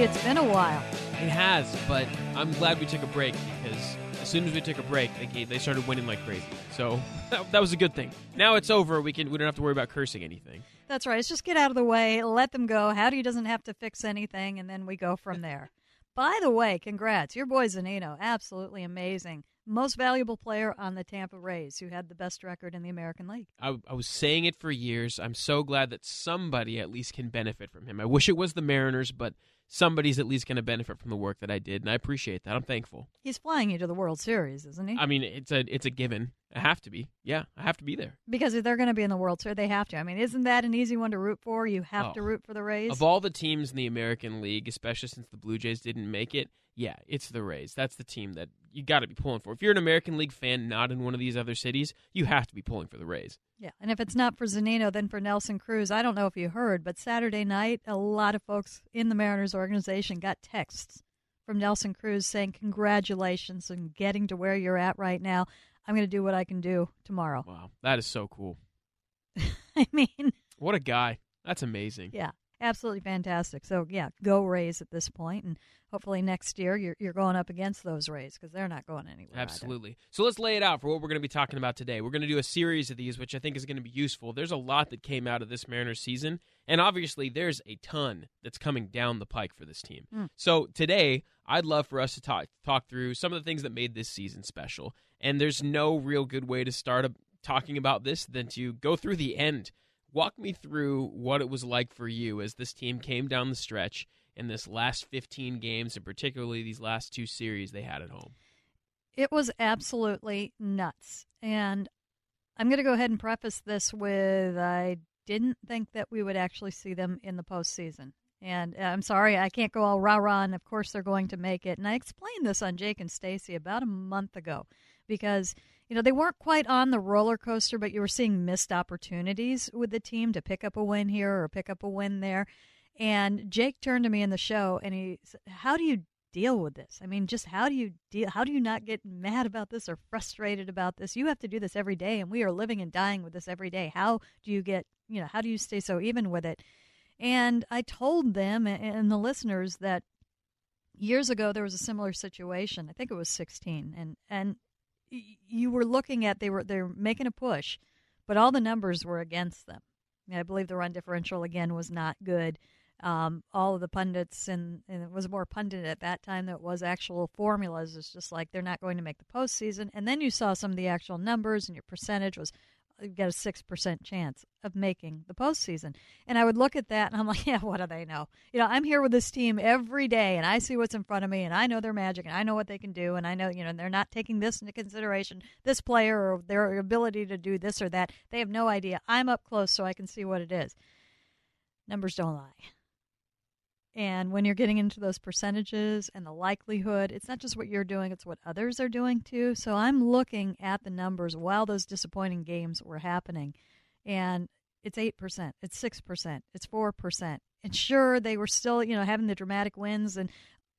it's been a while. It has, but I'm glad we took a break because as soon as we took a break, they, they started winning like crazy. So that, that was a good thing. Now it's over. We can we don't have to worry about cursing anything. That's right. It's just get out of the way, let them go. Howdy doesn't have to fix anything, and then we go from there. By the way, congrats. Your boy Zunino, absolutely amazing. Most valuable player on the Tampa Rays, who had the best record in the American League. I, I was saying it for years. I'm so glad that somebody at least can benefit from him. I wish it was the Mariners, but somebody's at least going to benefit from the work that I did, and I appreciate that. I'm thankful. He's flying you to the World Series, isn't he? I mean, it's a it's a given. I have to be. Yeah, I have to be there. Because if they're going to be in the World Series, they have to. I mean, isn't that an easy one to root for? You have Oh. to root for the Rays. Of all the teams in the American League, especially since the Blue Jays didn't make it, yeah, it's the Rays. That's the team that you got to be pulling for. If you're an American League fan not in one of these other cities, you have to be pulling for the Rays. Yeah, and if it's not for Zunino, then for Nelson Cruz. I don't know if you heard, but Saturday night, a lot of folks in the Mariners organization got texts from Nelson Cruz saying, Congratulations on getting to where you're at right now. I'm going to do what I can do tomorrow. Wow, that is so cool. I mean, What a guy. That's amazing. yeah, absolutely fantastic. So, yeah, go Rays at this point, and hopefully next year you're, you're going up against those Rays because they're not going anywhere. Absolutely. So let's lay it out for what we're going to be talking about today. We're going to do a series of these, which I think is going to be useful. There's a lot that came out of this Mariners season, and obviously there's a ton that's coming down the pike for this team. Mm. So today, I'd love for us to talk talk through some of the things that made this season special. And there's no real good way to start a, talking about this than to go through the end. Walk me through what it was like for you as this team came down the stretch in this last 15 games, and particularly these last two series they had at home. It was absolutely nuts. And I'm going to go ahead and preface this with I didn't think that we would actually see them in the postseason. And uh, I'm sorry, I can't go all rah rah, and of course they're going to make it. And I explained this on Jake and Stacy about a month ago because, you know, they weren't quite on the roller coaster, but you were seeing missed opportunities with the team to pick up a win here or pick up a win there. And Jake turned to me in the show and he said, How do you deal with this? I mean, just how do you deal? How do you not get mad about this or frustrated about this? You have to do this every day, and we are living and dying with this every day. How do you get, you know, how do you stay so even with it? And I told them and- the listeners that years ago there was a similar situation. I think it was 16, and and you were looking at they were they're making a push, but all the numbers were against them. I believe the run differential again was not good um, all of the pundits and, and it was more pundit at that time that was actual formulas. It's just like they're not going to make the postseason. And then you saw some of the actual numbers, and your percentage was got a six percent chance of making the postseason. And I would look at that and I'm like, yeah, what do they know? You know, I'm here with this team every day, and I see what's in front of me, and I know their magic, and I know what they can do, and I know you know they're not taking this into consideration, this player or their ability to do this or that. They have no idea. I'm up close, so I can see what it is. Numbers don't lie. And when you're getting into those percentages and the likelihood, it's not just what you're doing, it's what others are doing too. So I'm looking at the numbers while those disappointing games were happening. And it's 8%, it's 6%, it's 4%. And sure, they were still, you know, having the dramatic wins and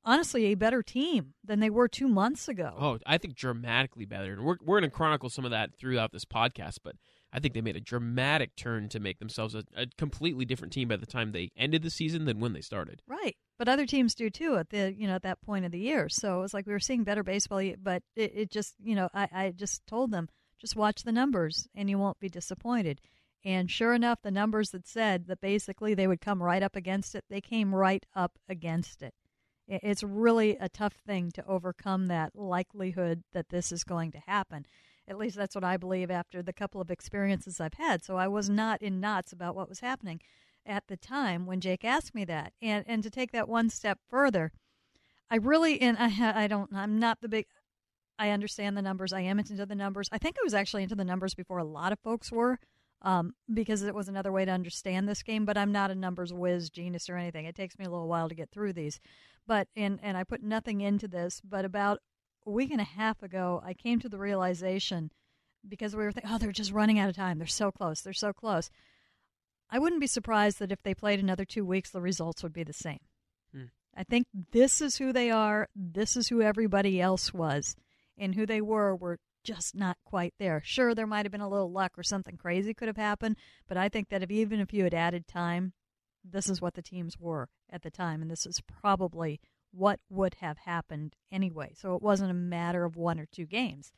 honestly a better team than they were two months ago. Oh, I think dramatically better. And we're, we're going to chronicle some of that throughout this podcast, but I think they made a dramatic turn to make themselves a, a completely different team by the time they ended the season than when they started. Right. But other teams do too at the you know at that point of the year. So it was like we were seeing better baseball, but it, it just you know I, I just told them just watch the numbers and you won't be disappointed. And sure enough, the numbers that said that basically they would come right up against it, they came right up against it. It- It's really a tough thing to overcome that likelihood that this is going to happen. At least that's what I believe after the couple of experiences I've had. So I was not in knots about what was happening at the time when Jake asked me that. And and to take that one step further, I really and I I don't I'm not the big I understand the numbers. I am into the numbers. I think I was actually into the numbers before a lot of folks were. Um, because it was another way to understand this game, but I'm not a numbers whiz genius or anything. It takes me a little while to get through these. But and and I put nothing into this, but about a week and a half ago, I came to the realization because we were thinking, oh, they're just running out of time. They're so close. They're so close. I wouldn't be surprised that if they played another two weeks, the results would be the same. Hmm. I think this is who they are. This is who everybody else was. And who they were were just not quite there. Sure, there might have been a little luck or something crazy could have happened, but I think that if even if you had added time, this is what the teams were at the time, and this is probably what would have happened anyway. So it wasn't a matter of one or two games.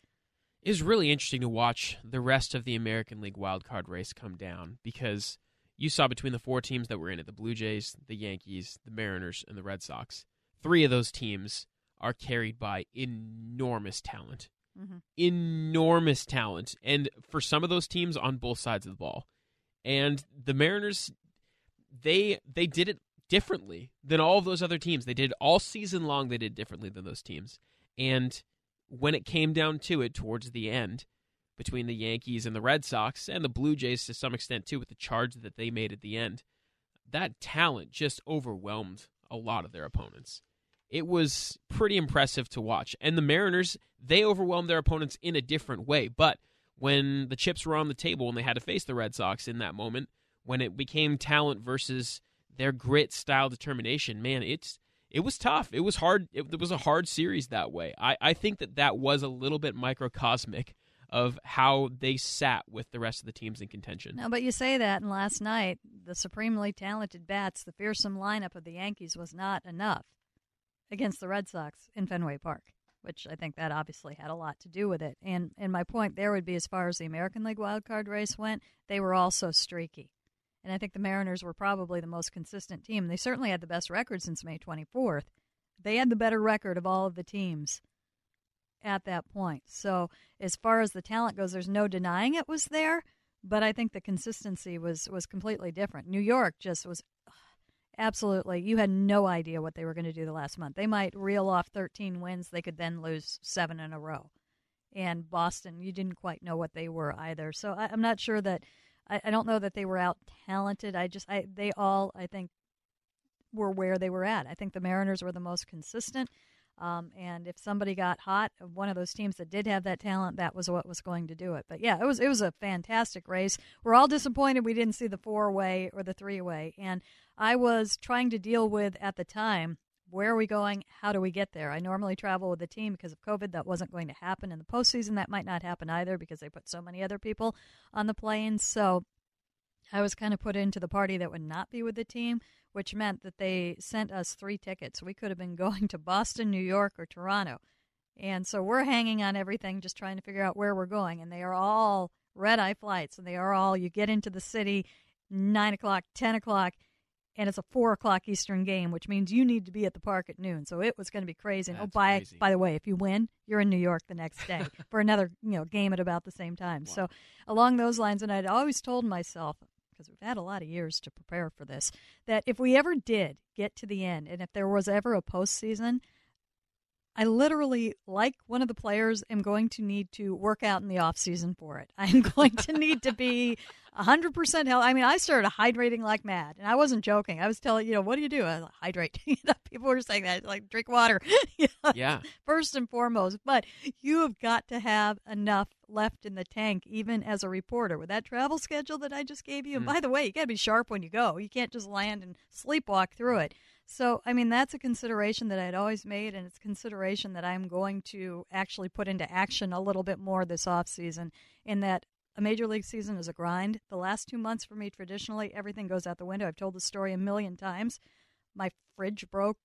It was really interesting to watch the rest of the American League wildcard race come down because you saw between the four teams that were in it the Blue Jays, the Yankees, the Mariners, and the Red Sox three of those teams are carried by enormous talent. Mm-hmm. Enormous talent. And for some of those teams on both sides of the ball. And the Mariners they they did it differently than all of those other teams. They did all season long they did differently than those teams. And when it came down to it towards the end between the Yankees and the Red Sox and the Blue Jays to some extent too with the charge that they made at the end, that talent just overwhelmed a lot of their opponents. It was pretty impressive to watch. And the Mariners, they overwhelmed their opponents in a different way. But when the chips were on the table and they had to face the Red Sox in that moment, when it became talent versus their grit style determination, man, it's it was tough. It was hard. It, it was a hard series that way. I, I think that that was a little bit microcosmic of how they sat with the rest of the teams in contention. No, but you say that, and last night, the supremely talented bats, the fearsome lineup of the Yankees was not enough against the Red Sox in Fenway Park, which I think that obviously had a lot to do with it. And and my point there would be as far as the American League wild card race went, they were also streaky. And I think the Mariners were probably the most consistent team. They certainly had the best record since May 24th. They had the better record of all of the teams at that point. So as far as the talent goes, there's no denying it was there, but I think the consistency was was completely different. New York just was absolutely you had no idea what they were going to do the last month. They might reel off 13 wins, they could then lose 7 in a row. And Boston, you didn't quite know what they were either. So I, am not sure that I, I don't know that they were out talented. I just I they all I think were where they were at. I think the Mariners were the most consistent. Um, and if somebody got hot, one of those teams that did have that talent, that was what was going to do it. But yeah, it was it was a fantastic race. We're all disappointed we didn't see the four way or the three way, and I was trying to deal with at the time. Where are we going? How do we get there? I normally travel with the team because of COVID. That wasn't going to happen in the postseason. That might not happen either because they put so many other people on the plane. So I was kind of put into the party that would not be with the team, which meant that they sent us three tickets. We could have been going to Boston, New York, or Toronto. And so we're hanging on everything, just trying to figure out where we're going. And they are all red eye flights, and they are all, you get into the city, 9 o'clock, 10 o'clock, and it's a 4 o'clock Eastern game, which means you need to be at the park at noon. So it was going to be crazy. Oh, That's oh, by, crazy. by the way, if you win, you're in New York the next day for another you know game at about the same time. Wow. So along those lines, and I'd always told myself, because we've had a lot of years to prepare for this, that if we ever did get to the end, and if there was ever a postseason, I literally, like one of the players, am going to need to work out in the off season for it. I'm going to need to be 100% healthy. I mean, I started hydrating like mad, and I wasn't joking. I was telling, you know, what do you do? I like, hydrate. People were saying that, like, drink water. yeah. First and foremost. But you have got to have enough left in the tank, even as a reporter. With that travel schedule that I just gave you, and Mm. by the way, you got to be sharp when you go. You can't just land and sleepwalk through it. So, I mean, that's a consideration that I'd always made, and it's consideration that I'm going to actually put into action a little bit more this off season. In that a major league season is a grind. The last two months for me, traditionally, everything goes out the window. I've told the story a million times. My fridge broke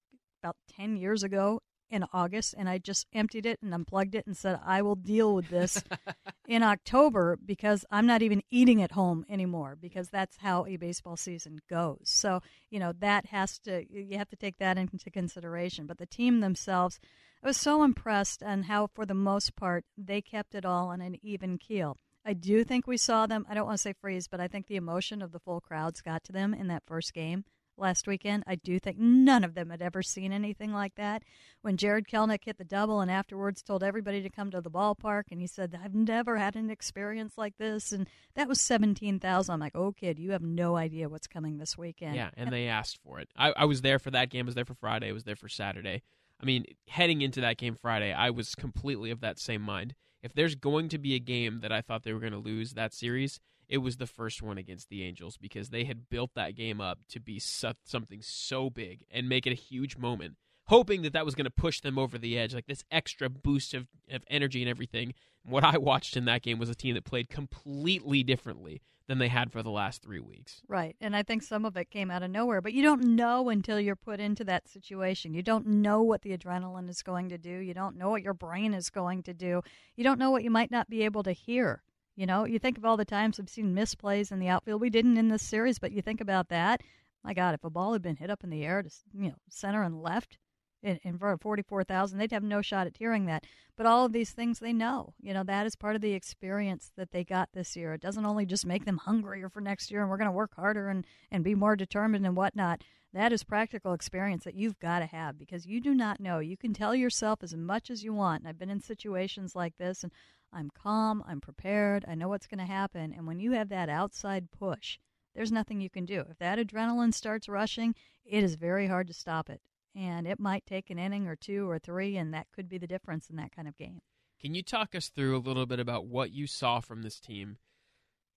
about 10 years ago in August, and I just emptied it and unplugged it and said, I will deal with this in October because I'm not even eating at home anymore because that's how a baseball season goes. So, you know, that has to, you have to take that into consideration. But the team themselves, I was so impressed on how, for the most part, they kept it all on an even keel. I do think we saw them, I don't want to say freeze, but I think the emotion of the full crowds got to them in that first game last weekend. I do think none of them had ever seen anything like that. When Jared Kelenic hit the double and afterwards told everybody to come to the ballpark, and he said, I've never had an experience like this. And that was 17,000. I'm like, oh, kid, you have no idea what's coming this weekend. Yeah, and they asked for it. I, I was there for that game. I was there for Friday. I was there for Saturday. I mean, heading into that game Friday, I was completely of that same mind. If there's going to be a game that I thought they were going to lose that series, it was the first one against the Angels because they had built that game up to be so- something so big and make it a huge moment, hoping that that was going to push them over the edge, like this extra boost of, of energy and everything. What I watched in that game was a team that played completely differently than they had for the last three weeks. Right. And I think some of it came out of nowhere, but you don't know until you're put into that situation. You don't know what the adrenaline is going to do. You don't know what your brain is going to do. You don't know what you might not be able to hear. You know, you think of all the times I've seen misplays in the outfield. We didn't in this series, but you think about that. My God, if a ball had been hit up in the air to you know center and left, in, in front of 44,000, they'd have no shot at hearing that. But all of these things they know. You know, that is part of the experience that they got this year. It doesn't only just make them hungrier for next year and we're going to work harder and, and be more determined and whatnot. That is practical experience that you've got to have because you do not know. You can tell yourself as much as you want. And I've been in situations like this and I'm calm, I'm prepared, I know what's going to happen. And when you have that outside push, there's nothing you can do. If that adrenaline starts rushing, it is very hard to stop it and it might take an inning or two or three, and that could be the difference in that kind of game. Can you talk us through a little bit about what you saw from this team,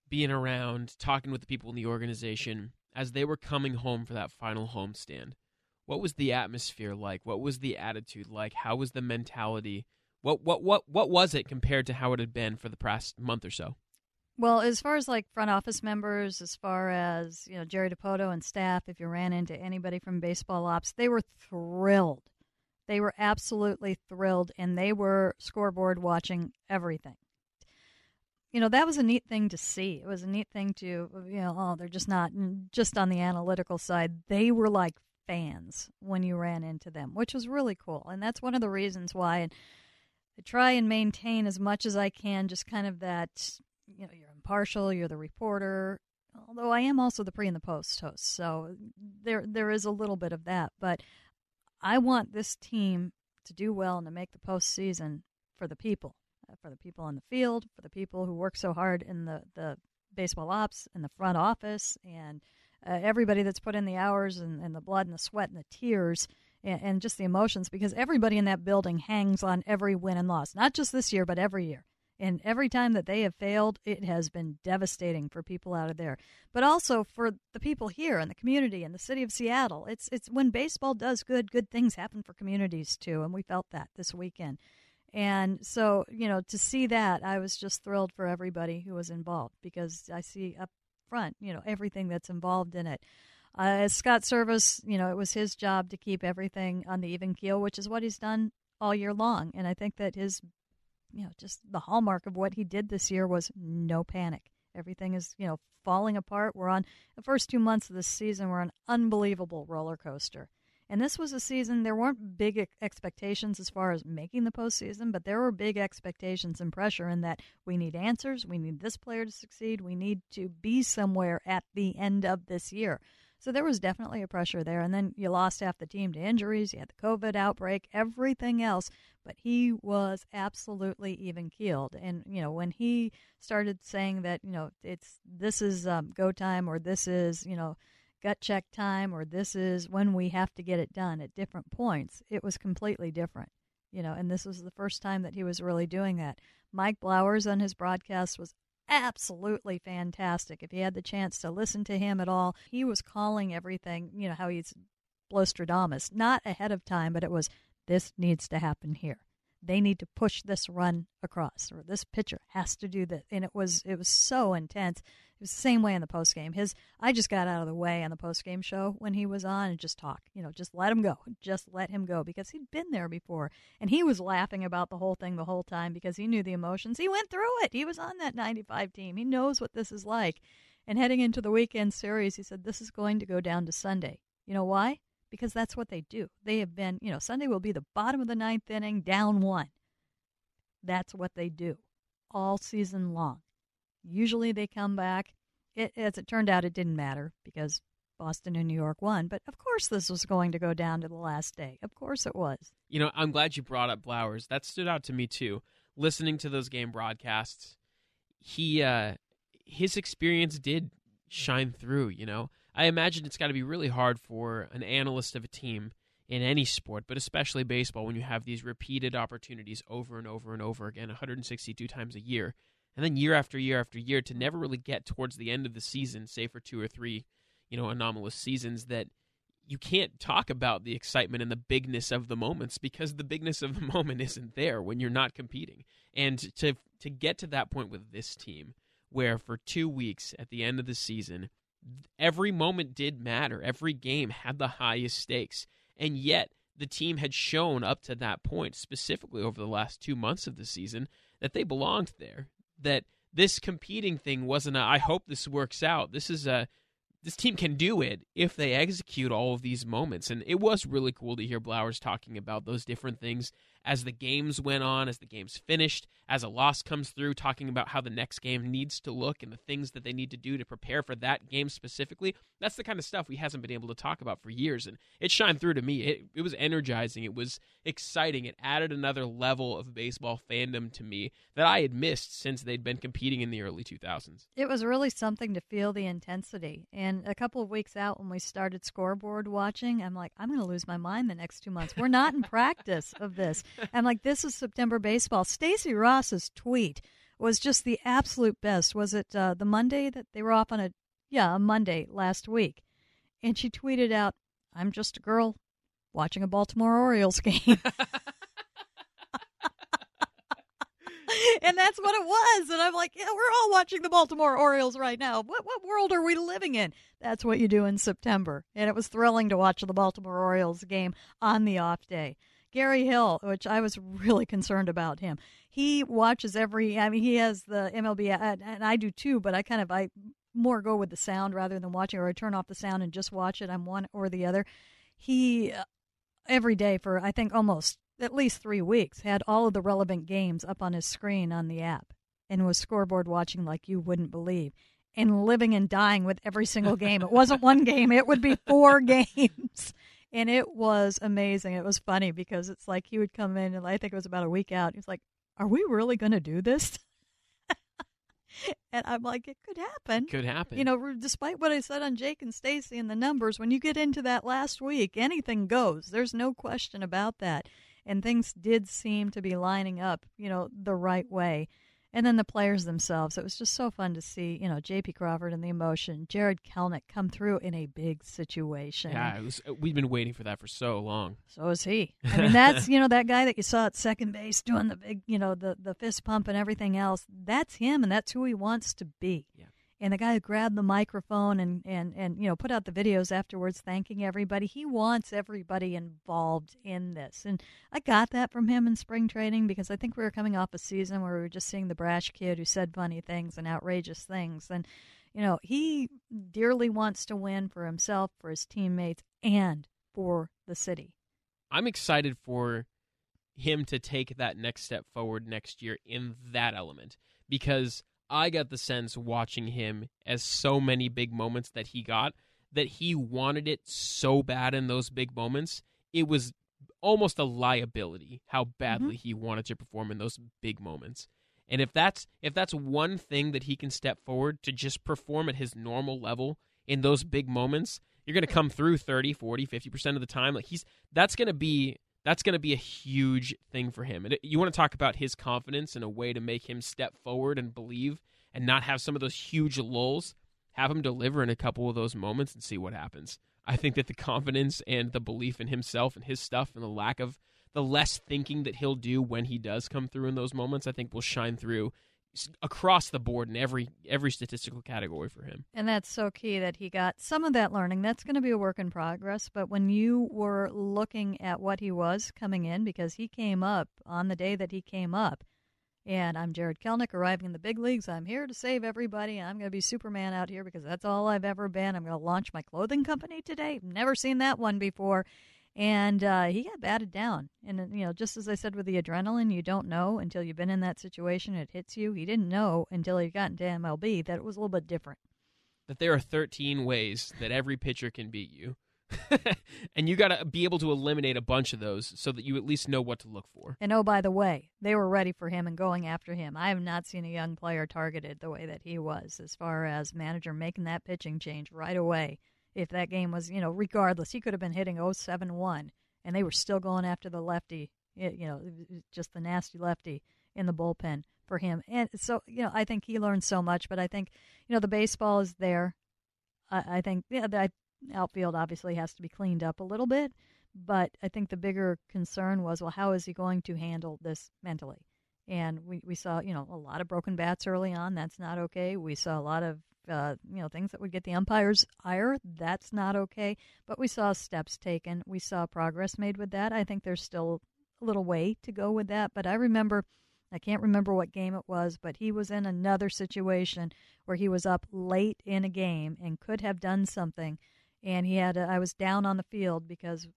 being around, talking with the people in the organization as they were coming home for that final homestand? What was the atmosphere like? What was the attitude like? How was the mentality? What what what what was it compared to how it had been for the past month or so? Well, as far as like front office members, as far as you know, Jerry Dipoto and staff, if you ran into anybody from baseball ops, they were thrilled. They were absolutely thrilled, and they were scoreboard watching everything. You know, that was a neat thing to see. It was a neat thing to, you know, oh, they're just not just on the analytical side. They were like fans when you ran into them, which was really cool. And that's one of the reasons why. And I try and maintain as much as I can just kind of that you know you're impartial, you're the reporter. Although I am also the pre and the post host, so there there is a little bit of that. But I want this team to do well and to make the postseason for the people, uh, for the people on the field, for the people who work so hard in the the baseball ops in the front office, and uh, everybody that's put in the hours and, and the blood and the sweat and the tears and, and just the emotions because everybody in that building hangs on every win and loss, not just this year, but every year. And every time that they have failed, it has been devastating for people out of there. But also for the people here in the community and the city of Seattle. It's it's when baseball does good, good things happen for communities too, and we felt that this weekend. And so, you know, to see that, I was just thrilled for everybody who was involved because I see up front, you know, everything that's involved in it. Uh, as Scott Servais, you know, it was his job to keep everything on the even keel, which is what he's done all year long. And I think that his you know, just the hallmark of what he did this year was no panic. Everything is, you know, falling apart. We're on the first two months of this season. We're on an unbelievable roller coaster. And this was a season, there weren't big expectations as far as making the postseason, but there were big expectations and pressure in that we need answers. We need this player to succeed. We need to be somewhere at the end of this year. So there was definitely a pressure there. And then you lost half the team to injuries. You had the COVID outbreak, everything else. But he was absolutely even keeled. And, you know, when he started saying that, you know, it's this is um, go time or this is, you know, gut check time or this is when we have to get it done at different points, it was completely different. You know, and this was the first time that he was really doing that. Mike Blowers on his broadcast was absolutely fantastic. If you had the chance to listen to him at all, he was calling everything, you know, how he's Blostradamus, not ahead of time, but it was this needs to happen here. They need to push this run across, or this pitcher has to do this. And it was it was so intense It was the same way in the post game. His I just got out of the way on the post game show when he was on and just talk. You know, just let him go. Just let him go because he'd been there before and he was laughing about the whole thing the whole time because he knew the emotions. He went through it. He was on that 95 team. He knows what this is like. And heading into the weekend series, he said this is going to go down to Sunday. You know why? Because that's what they do. They have been, you know, Sunday will be the bottom of the ninth inning, down one. That's what they do all season long. Usually they come back. It, as it turned out, it didn't matter because Boston and New York won. But of course, this was going to go down to the last day. Of course, it was. You know, I'm glad you brought up Blowers. That stood out to me too. Listening to those game broadcasts, he uh, his experience did shine through. You know, I imagine it's got to be really hard for an analyst of a team in any sport, but especially baseball, when you have these repeated opportunities over and over and over again, 162 times a year and then year after year after year to never really get towards the end of the season, say for two or three, you know, anomalous seasons that you can't talk about the excitement and the bigness of the moments because the bigness of the moment isn't there when you're not competing. And to to get to that point with this team where for two weeks at the end of the season, every moment did matter. Every game had the highest stakes. And yet, the team had shown up to that point, specifically over the last two months of the season, that they belonged there. That this competing thing wasn't a, I hope this works out. This is a, this team can do it if they execute all of these moments. And it was really cool to hear Blowers talking about those different things as the games went on, as the games finished, as a loss comes through, talking about how the next game needs to look and the things that they need to do to prepare for that game specifically. That's the kind of stuff we hasn't been able to talk about for years, and it shined through to me. It, it was energizing. It was exciting. It added another level of baseball fandom to me that I had missed since they'd been competing in the early 2000s. It was really something to feel the intensity. And a couple of weeks out when we started scoreboard watching, I'm like, I'm going to lose my mind the next two months. We're not in practice of this. I'm like, this is September baseball. Stacy Rost's tweet was just the absolute best. Was it uh, the Monday that they were off on a, yeah, a Monday last week? And she tweeted out, I'm just a girl watching a Baltimore Orioles game. and that's what it was. And I'm like, yeah, we're all watching the Baltimore Orioles right now. What what world are we living in? That's what you do in September. And it was thrilling to watch the Baltimore Orioles game on the off day. Gary Hill, which I was really concerned about him. He watches every. I mean, he has the MLB, and I do too. But I kind of I more go with the sound rather than watching, or I turn off the sound and just watch it. I'm one or the other. He uh, every day for I think almost at least three weeks had all of the relevant games up on his screen on the app, and was scoreboard watching like you wouldn't believe and living and dying with every single game. It wasn't one game, it would be four games and it was amazing. It was funny because it's like he would come in, and I think it was about a week out. He's like, "Are we really going to do this?" and I'm like, "It could happen. Could happen." You know, despite what I said on Jake and Stacy and the numbers, when you get into that last week, anything goes. There's no question about that. And things did seem to be lining up, you know, the right way and then the players themselves. It was just so fun to see, you know, J.P. Crawford and the emotion, Jared Kelenic come through in a big situation. Yeah, it was. Uh, we've been waiting for that for so long. So is he. I mean, that's you know that guy that you saw at second base doing the big, you know, the the fist pump and everything else. That's him, and that's who he wants to be. And the guy who grabbed the microphone and, and, and you know put out the videos afterwards thanking everybody. He wants everybody involved in this. And i got that from him in spring training because i think we were coming off a season where we were just seeing the brash kid who said funny things and outrageous things. And you know he dearly wants to win for himself for his teammates and for the city. I'm excited for him to take that next step forward next year in that element because I got the sense watching him as so many big moments that he got that he wanted it so bad in those big moments. It was almost a liability how badly mm-hmm. he wanted to perform in those big moments. And if that's if that's one thing that he can step forward to just perform at his normal level in those big moments, you're going to come through 30, 40, 50% of the time. Like he's that's going to be that's going to be a huge thing for him. And you want to talk about his confidence and a way to make him step forward and believe and not have some of those huge lulls. Have him deliver in a couple of those moments and see what happens. I think that the confidence and the belief in himself and his stuff and the lack of the less thinking that he'll do when he does come through in those moments, I think will shine through across the board in every every statistical category for him. And that's so key that he got some of that learning. That's going to be a work in progress, but when you were looking at what he was coming in because he came up on the day that he came up. And I'm Jared Kelenic, arriving in the big leagues. I'm here to save everybody. I'm going to be Superman out here because that's all I've ever been. I'm going to launch my clothing company today. Never seen that one before and uh, he got batted down. And uh, you know, just as I said with the adrenaline, you don't know until you've been in that situation. It hits you. He didn't know until he got into MLB that it was a little bit different. That there are 13 ways that every pitcher can beat you. and you got to be able to eliminate a bunch of those so that you at least know what to look for. And oh, by the way, they were ready for him and going after him. I have not seen a young player targeted the way that he was, as far as manager making that pitching change right away if that game was, you know, regardless, he could have been hitting 071 and they were still going after the lefty, you know, just the nasty lefty in the bullpen for him. And so, you know, I think he learned so much, but I think, you know, the baseball is there. I, I think, yeah, the outfield obviously has to be cleaned up a little bit, but I think the bigger concern was, well, how is he going to handle this mentally? And we, we saw, you know, a lot of broken bats early on. That's not okay. We saw a lot of, uh, you know, things that would get the umpires ire. That's not okay. But we saw steps taken. We saw progress made with that. I think there's still a little way to go with that. But I remember, I can't remember what game it was, but he was in another situation where he was up late in a game and could have done something. And he had, a, I was down on the field because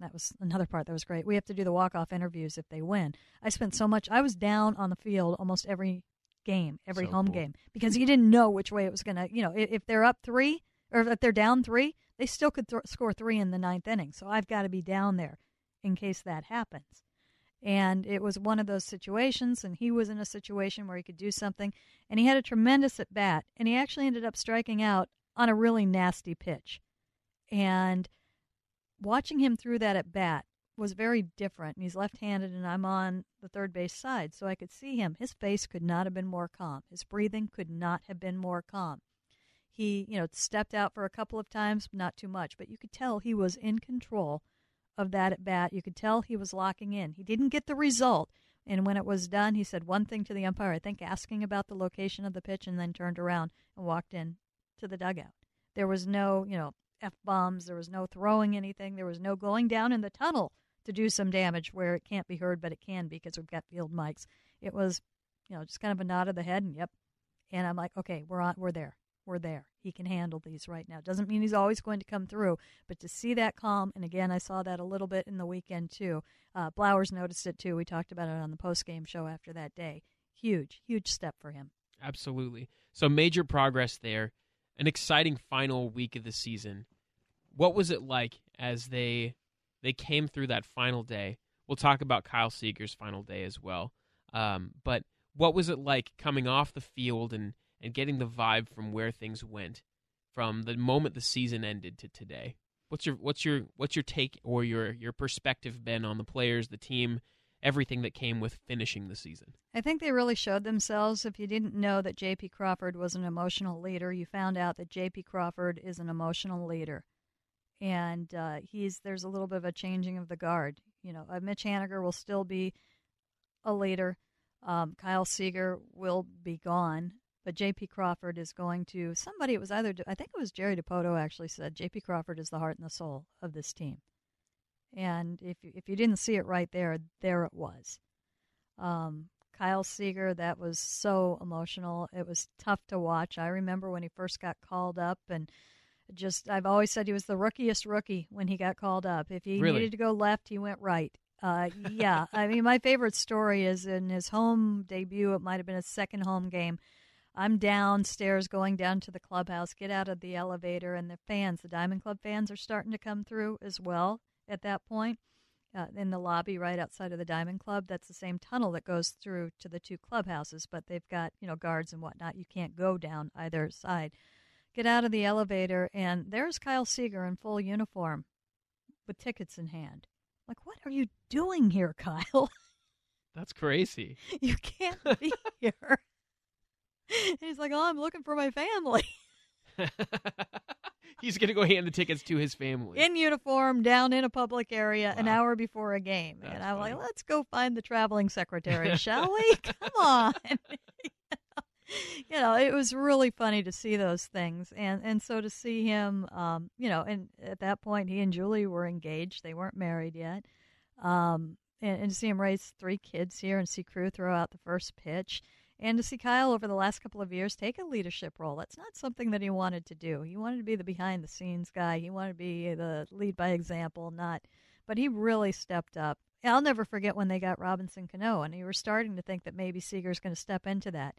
that was another part that was great. We have to do the walk off interviews if they win. I spent so much, I was down on the field almost every game, every So home cool. game, because you didn't know which way it was going to, you know, if, if they're up three or if they're down three, they still could th- score three in the ninth inning. So I've got to be down there in case that happens. And it was one of those situations, and he was in a situation where he could do something, and he had a tremendous at bat, and he actually ended up striking out on a really nasty pitch. And watching him through that at bat was very different. And he's left handed, and I'm on the third base side, so I could see him. His face could not have been more calm. His breathing could not have been more calm. He, you know, stepped out for a couple of times, not too much, but you could tell he was in control of that at bat. You could tell he was locking in. He didn't get the result. And when it was done, he said one thing to the umpire, I think asking about the location of the pitch, and then turned around and walked in to the dugout. There was no, you know, F bombs. There was no throwing anything. There was no going down in the tunnel to do some damage where it can't be heard, but it can be because we've got field mics. It was, you know, just kind of a nod of the head and yep. And I'm like, okay, we're on, we're there. We're there. He can handle these right now. Doesn't mean he's always going to come through, but to see that calm, and again, I saw that a little bit in the weekend too. Uh, Blowers noticed it too. We talked about it on the post game show after that day. Huge, huge step for him. Absolutely. So major progress there. An exciting final week of the season. What was it like as they they came through that final day? We'll talk about Kyle Seager's final day as well. Um, but what was it like coming off the field and, and getting the vibe from where things went from the moment the season ended to today? What's your what's your what's your take or your your perspective been on the players, the team, everything that came with finishing the season? I think they really showed themselves. If you didn't know that J.P. Crawford was an emotional leader, you found out that J.P. Crawford is an emotional leader, and uh, he's there's a little bit of a changing of the guard. You know, uh, Mitch Haniger will still be a leader. Um, Kyle Seager will be gone, but J.P. Crawford is going to somebody. It was either I think it was Jerry Dipoto actually said J.P. Crawford is the heart and the soul of this team, and if you, if you didn't see it right there, there it was. Um, Kyle Seager, that was so emotional. It was tough to watch. I remember when he first got called up, and just I've always said he was the rookiest rookie when he got called up. If he Really? needed to go left, he went right. Uh, yeah, I mean, my favorite story is in his home debut. It might have been his second home game. I'm downstairs going down to the clubhouse, get out of the elevator, and the fans, the Diamond Club fans, are starting to come through as well at that point uh, in the lobby right outside of the Diamond Club. That's the same tunnel that goes through to the two clubhouses, but they've got you know guards and whatnot. You can't go down either side. Get out of the elevator, and there's Kyle Seager in full uniform, with tickets in hand. Like, what are you doing here, Kyle? That's crazy. you can't be here. And he's like, "Oh, I'm looking for my family." He's gonna go hand the tickets to his family. in uniform down in a public area an hour before a game. That's and I'm like, let's go find the traveling secretary, shall we? Come on. you know, it was really funny to see those things. And, and so to see him, um, you know, and at that point, he and Julie were engaged. They weren't married yet. Um, and, and to see him raise three kids here and see Crew throw out the first pitch. And to see Kyle over the last couple of years take a leadership role. That's not something that he wanted to do. He wanted to be the behind the scenes guy. He wanted to be the lead by example, not but he really stepped up. I'll never forget when they got Robinson Cano, and you were starting to think that maybe Seager's going to step into that.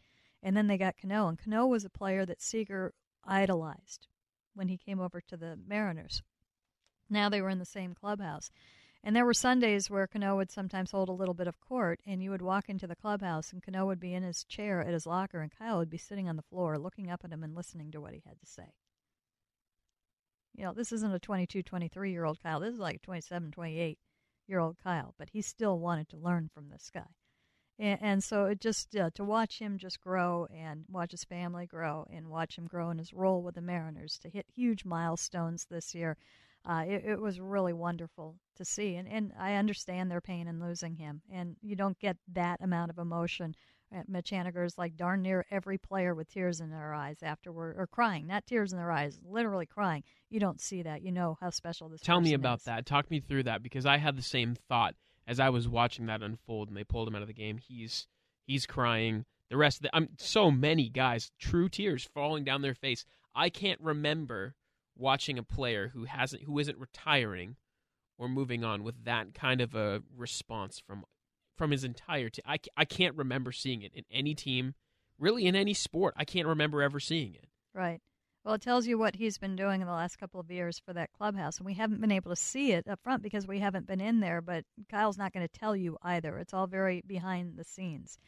And then they got Cano, and Cano was a player that Seager idolized when he came over to the Mariners. Now they were in the same clubhouse. And there were Sundays where Cano would sometimes hold a little bit of court, and you would walk into the clubhouse, and Cano would be in his chair at his locker, and Kyle would be sitting on the floor looking up at him and listening to what he had to say. You know, this isn't a 22, 23 year old Kyle. This is like a 27, 28 year old Kyle, but he still wanted to learn from this guy. And, and so it just, uh, to watch him just grow and watch his family grow and watch him grow in his role with the Mariners to hit huge milestones this year. uh, it, it was really wonderful to see. And, and I understand their pain in losing him. And you don't get that amount of emotion at Mitch Haniger's like darn near every player with tears in their eyes afterward, or crying, not tears in their eyes, literally crying. You don't see that. You know how special this. Tell me about is. that. Talk me through that because I had the same thought as I was watching that unfold, and they pulled him out of the game. He's he's crying. The rest of the, I'm so many guys, true tears falling down their face. I can't remember watching a player who hasn't who isn't retiring or moving on with that kind of a response from from his entire team. I, I can't remember seeing it in any team, really in any sport. I can't remember ever seeing it. Right. Well, it tells you what he's been doing in the last couple of years for that clubhouse, and we haven't been able to see it up front because we haven't been in there. But Kyle's not going to tell you either. It's all very behind the scenes,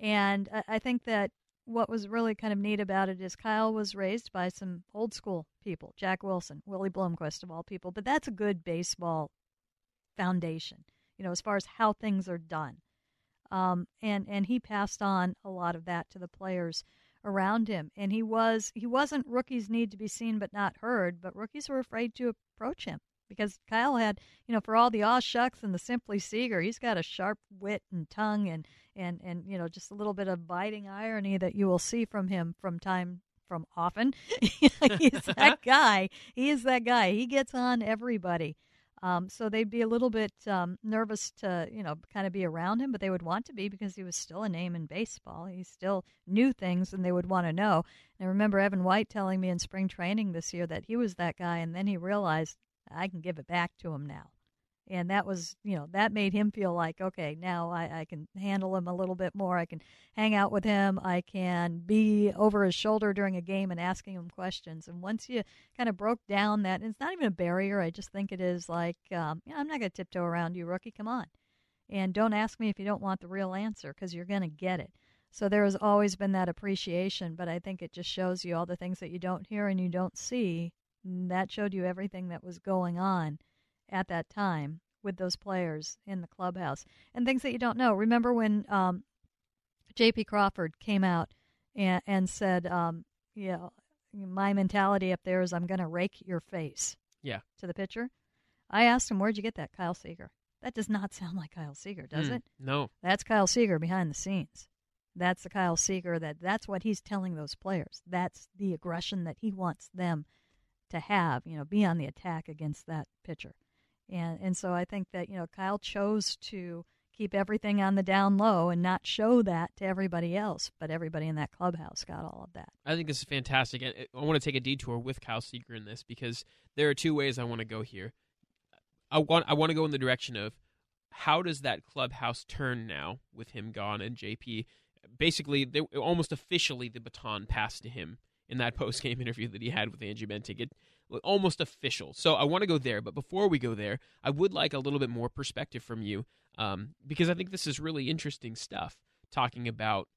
and I think that what was really kind of neat about it is Kyle was raised by some old school people, Jack Wilson, Willie Bloomquist of all people. But that's a good baseball foundation, you know, as far as how things are done. Um, and and he passed on a lot of that to the players around him. And he was he wasn't rookies need to be seen but not heard, but rookies were afraid to approach him because Kyle had, you know, for all the aw shucks and the simply Seager he's got a sharp wit and tongue and and and you know just a little bit of biting irony that you will see from him from time from often. he's that guy. He is that guy. He gets on everybody. Um, so they'd be a little bit um, nervous to, you know, kind of be around him, but they would want to be because he was still a name in baseball. He still knew things and they would want to know. And I remember Evan White telling me in spring training this year that he was that guy, and then he realized I can give it back to him now and that was you know that made him feel like okay now I, I can handle him a little bit more. I can hang out with him. I can be over his shoulder during a game and asking him questions. And once you kind of broke down that it's not even a barrier i just think it is like um, yeah, i'm not going to tiptoe around you rookie. Come on. And don't ask me if you don't want the real answer because you're going to get it. So there has always been that appreciation but i think it just shows you all the things that you don't hear and you don't see that showed you everything that was going on at that time with those players in the clubhouse and things that you don't know. Remember when um, J.P. Crawford came out and, and said, um, "Yeah, my mentality up there is I'm going to rake your face." Yeah. To the pitcher, I asked him, "Where'd you get that, Kyle Seager?" That does not sound like Kyle Seager, does mm, it? No. That's Kyle Seager behind the scenes. That's the Kyle Seager that that's what he's telling those players. That's the aggression that he wants them to have, you know, be on the attack against that pitcher. And and so I think that you know Kyle chose to keep everything on the down low and not show that to everybody else, but everybody in that clubhouse got all of that. I think this is fantastic. And uh, I want to take a detour with Kyle Seager in this because there are two ways I want to go here. I want I want to go in the direction of how does that clubhouse turn now with him gone and JP basically they, almost officially the baton passed to him in that post game interview that he had with Angie Mentink. It almost official. So I want to go there, but before we go there, I would like a little bit more perspective from you um, because I think this is really interesting stuff. Talking about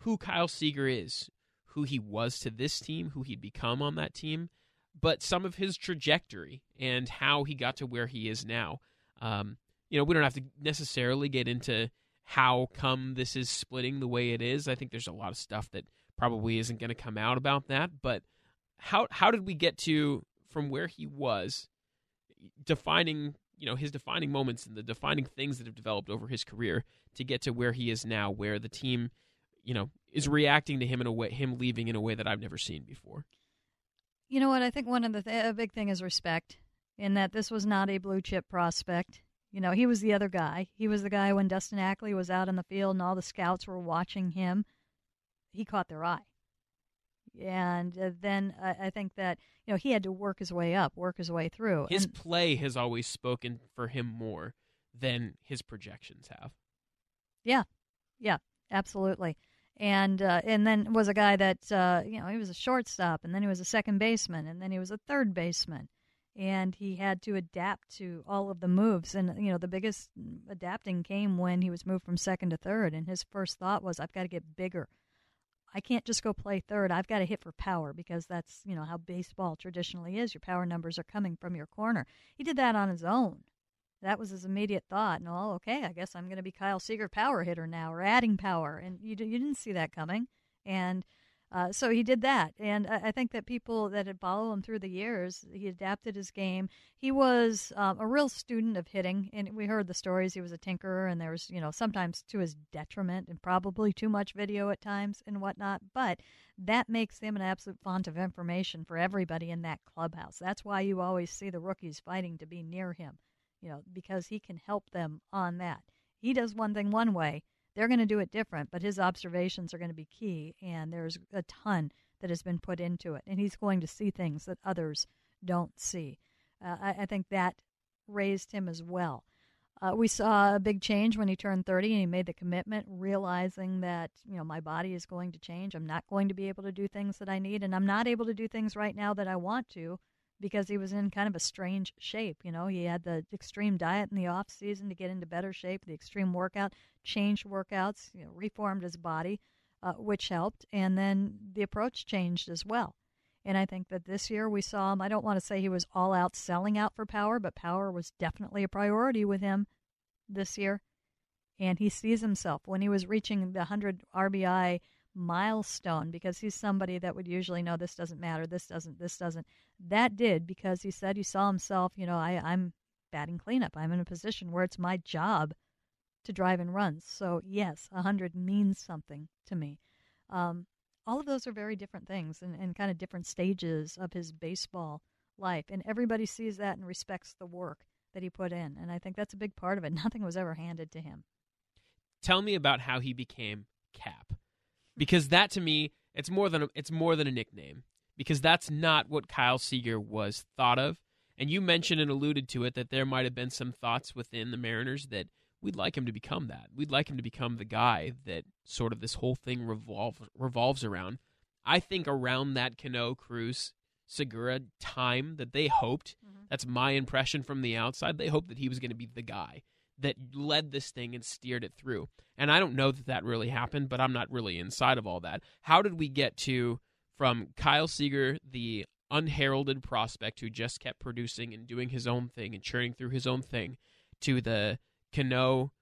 who Kyle Seager is, who he was to this team, who he'd become on that team, but some of his trajectory and how he got to where he is now. Um, you know, we don't have to necessarily get into how come this is splitting the way it is. I think there's a lot of stuff that probably isn't going to come out about that, but how how did we get to from where he was defining you know his defining moments and the defining things that have developed over his career to get to where he is now where the team you know is reacting to him in a way him leaving in a way that I've never seen before? You know what? I think one of the th- a big thing is respect in that this was not a blue chip prospect. You know he was the other guy. He was the guy when Dustin Ackley was out in the field and all the scouts were watching him. He caught their eye and uh, then I, I think that you know he had to work his way up, work his way through. His and, play has always spoken for him more than his projections have. Yeah, yeah, absolutely. And uh, and then was a guy that uh, you know he was a shortstop, and then he was a second baseman, and then he was a third baseman, and he had to adapt to all of the moves. And you know the biggest adapting came when he was moved from second to third, and his first thought was, "I've got to get bigger." I can't just go play third. I've got to hit for power because that's, you know, how baseball traditionally is. Your power numbers are coming from your corner. He did that on his own. That was his immediate thought. And, oh, okay, I guess I'm going to be Kyle Seager power hitter now or adding power. And you, you didn't see that coming. And Uh, so he did that, and I, I think that people that had followed him through the years, he adapted his game. He was um, a real student of hitting, and we heard the stories. He was a tinkerer, and there was, you know, sometimes to his detriment, and probably too much video at times and whatnot. But that makes him an absolute font of information for everybody in that clubhouse. That's why you always see the rookies fighting to be near him, you know, because he can help them on that. He does one thing one way they're going to do it different, but his observations are going to be key, and there's a ton that has been put into it, and he's going to see things that others don't see. Uh, I, I, think that raised him as well. Uh, we saw a big change when he turned 30 and he made the commitment, realizing that, you know, my body is going to change. I'm not going to be able to do things that I need, and I'm not able to do things right now that I want to because he was in kind of a strange shape. You know, he had the extreme diet in the off season to get into better shape, the extreme workout, changed workouts, you know, reformed his body, uh, which helped, and then the approach changed as well. And I think that this year we saw him. I don't want to say he was all out selling out for power, but power was definitely a priority with him this year. And he sees himself when he was reaching the 100 RBI milestone because he's somebody that would usually know this doesn't matter, this doesn't, this doesn't. That did because he said he saw himself, you know, I, I'm batting cleanup. I'm in a position where it's my job to drive and runs. So, yes, a 100 means something to me. Um, all of those are very different things and, and kind of different stages of his baseball life. And everybody sees that and respects the work that he put in. And I think that's a big part of it. Nothing was ever handed to him. Tell me about how he became Cap because that to me it's more than a, it's more than a nickname because that's not what Kyle Seager was thought of. And you mentioned and alluded to it that there might have been some thoughts within the Mariners that we'd like him to become that. We'd like him to become the guy that sort of this whole thing revolve, revolves around. I think around that Cano Cruz Segura time that they hoped, mm-hmm. that's my impression from the outside, they hoped that he was going to be the guy that led this thing and steered it through. And I don't know that that really happened, but I'm not really inside of all that. How did we get to from Kyle Seager, the unheralded prospect who just kept producing and doing his own thing and churning through his own thing, to the Cano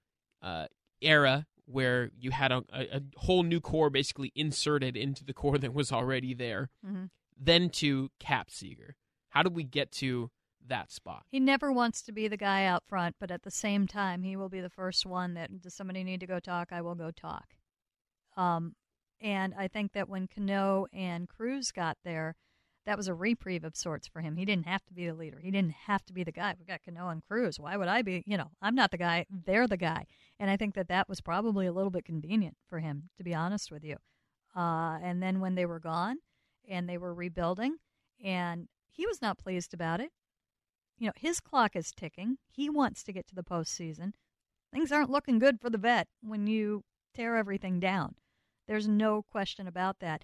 uh, era where you had a, a, whole new core basically inserted into the core that was already there, mm-hmm. then to Cap Seager? How did we get to that spot. He never wants to be the guy out front, but at the same time, he will be the first one that does somebody need to go talk? I will go talk. Um, and I think that when Cano and Cruz got there, that was a reprieve of sorts for him. He didn't have to be the leader. He didn't have to be the guy. We got Cano and Cruz. Why would I be? You know, I'm not the guy. They're the guy. And I think that that was probably a little bit convenient for him, to be honest with you. Uh, and then when they were gone and they were rebuilding, and he was not pleased about it you know, his clock is ticking. He wants to get to the postseason. Things aren't looking good for the vet when you tear everything down. There's no question about that.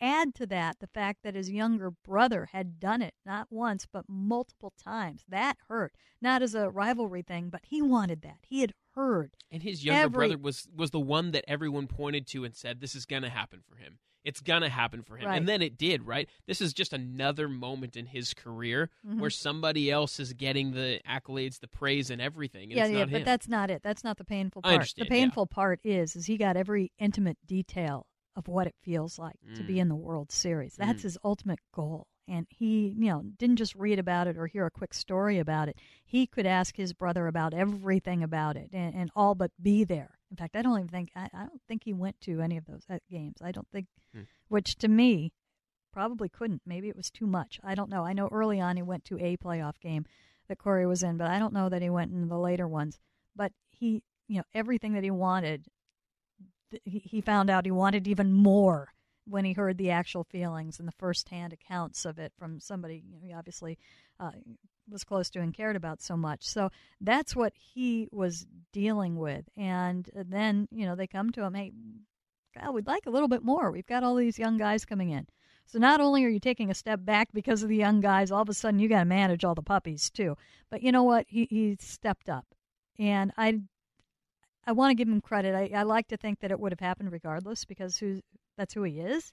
Add to that the fact that his younger brother had done it not once but multiple times. That hurt. Not as a rivalry thing, but he wanted that. He had heard. And his younger every... brother was was the one that everyone pointed to and said this is going to happen for him. It's gonna happen for him, right. and then it did. Right. This is just another moment in his career mm-hmm. where somebody else is getting the accolades, the praise, and everything. And yeah, yeah, but him. that's not it. That's not the painful part. the painful yeah. part is, is he got every intimate detail of what it feels like mm. to be mm. in the World Series. That's mm. his ultimate goal. And he, you know, didn't just read about it or hear a quick story about it. He could ask his brother about everything about it and, and all but be there. In fact, I don't even think I, I don't think he went to any of those uh, games. I don't think, hmm. which to me, probably couldn't. Maybe it was too much. I don't know. I know early on he went to a playoff game that Corey was in, but I don't know that he went in the later ones. But he, you know, everything that he wanted, he, he found out he wanted even more when he heard the actual feelings and the firsthand accounts of it from somebody you know, he obviously uh, was close to and cared about so much. So that's what he was dealing with. And then, you know, they come to him, hey, God, we'd like a little bit more. We've got all these young guys coming in. So not only are you taking a step back because of the young guys, all of a sudden you got to manage all the puppies too. But you know what? He he stepped up, and I I want to give him credit. I, I like to think that it would have happened regardless because who that's who he is.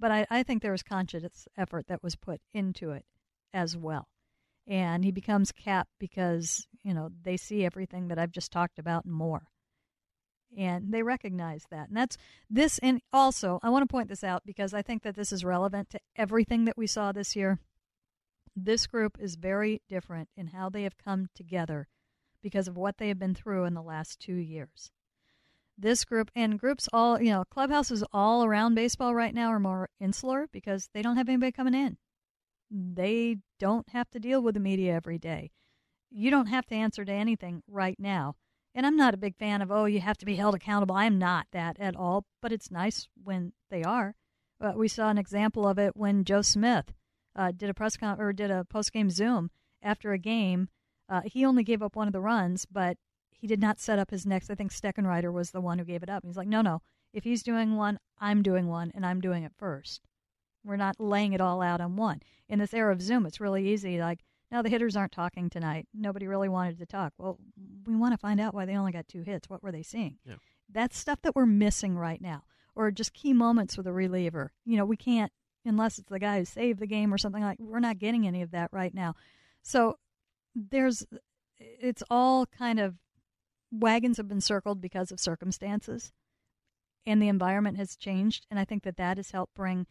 But I, I think there was conscious effort that was put into it as well and he becomes cap because you know they see everything that I've just talked about and more. and they recognize that. And that's this. And also, I want to point this out because I think that this is relevant to everything that we saw this year. This group is very different in how they have come together because of what they have been through in the last two years. This group and groups all, you know, clubhouses all around baseball right now are more insular because they don't have anybody coming in. They don't have to deal with the media every day. You don't have to answer to anything right now. And I'm not a big fan of, oh, you have to be held accountable. I am not that at all, but it's nice when they are. Uh, we saw an example of it when Joe Smith uh, did a press con- or did a post game Zoom after a game. Uh, he only gave up one of the runs, but he did not set up his next. I think Steckenrider was the one who gave it up. He's like, no, no. If he's doing one, I'm doing one, and I'm doing it first. We're not laying it all out on one. In this era of Zoom, it's really easy. Like, now the hitters aren't talking tonight. Nobody really wanted to talk. Well, we want to find out why they only got two hits. What were they seeing? Yeah. That's stuff that we're missing right now. Or just key moments with a reliever. You know, we can't unless it's the guy who saved the game or something like we're not getting any of that right now. So there's it's all kind of wagons have been circled because of circumstances and the environment has changed and I think that that has helped bring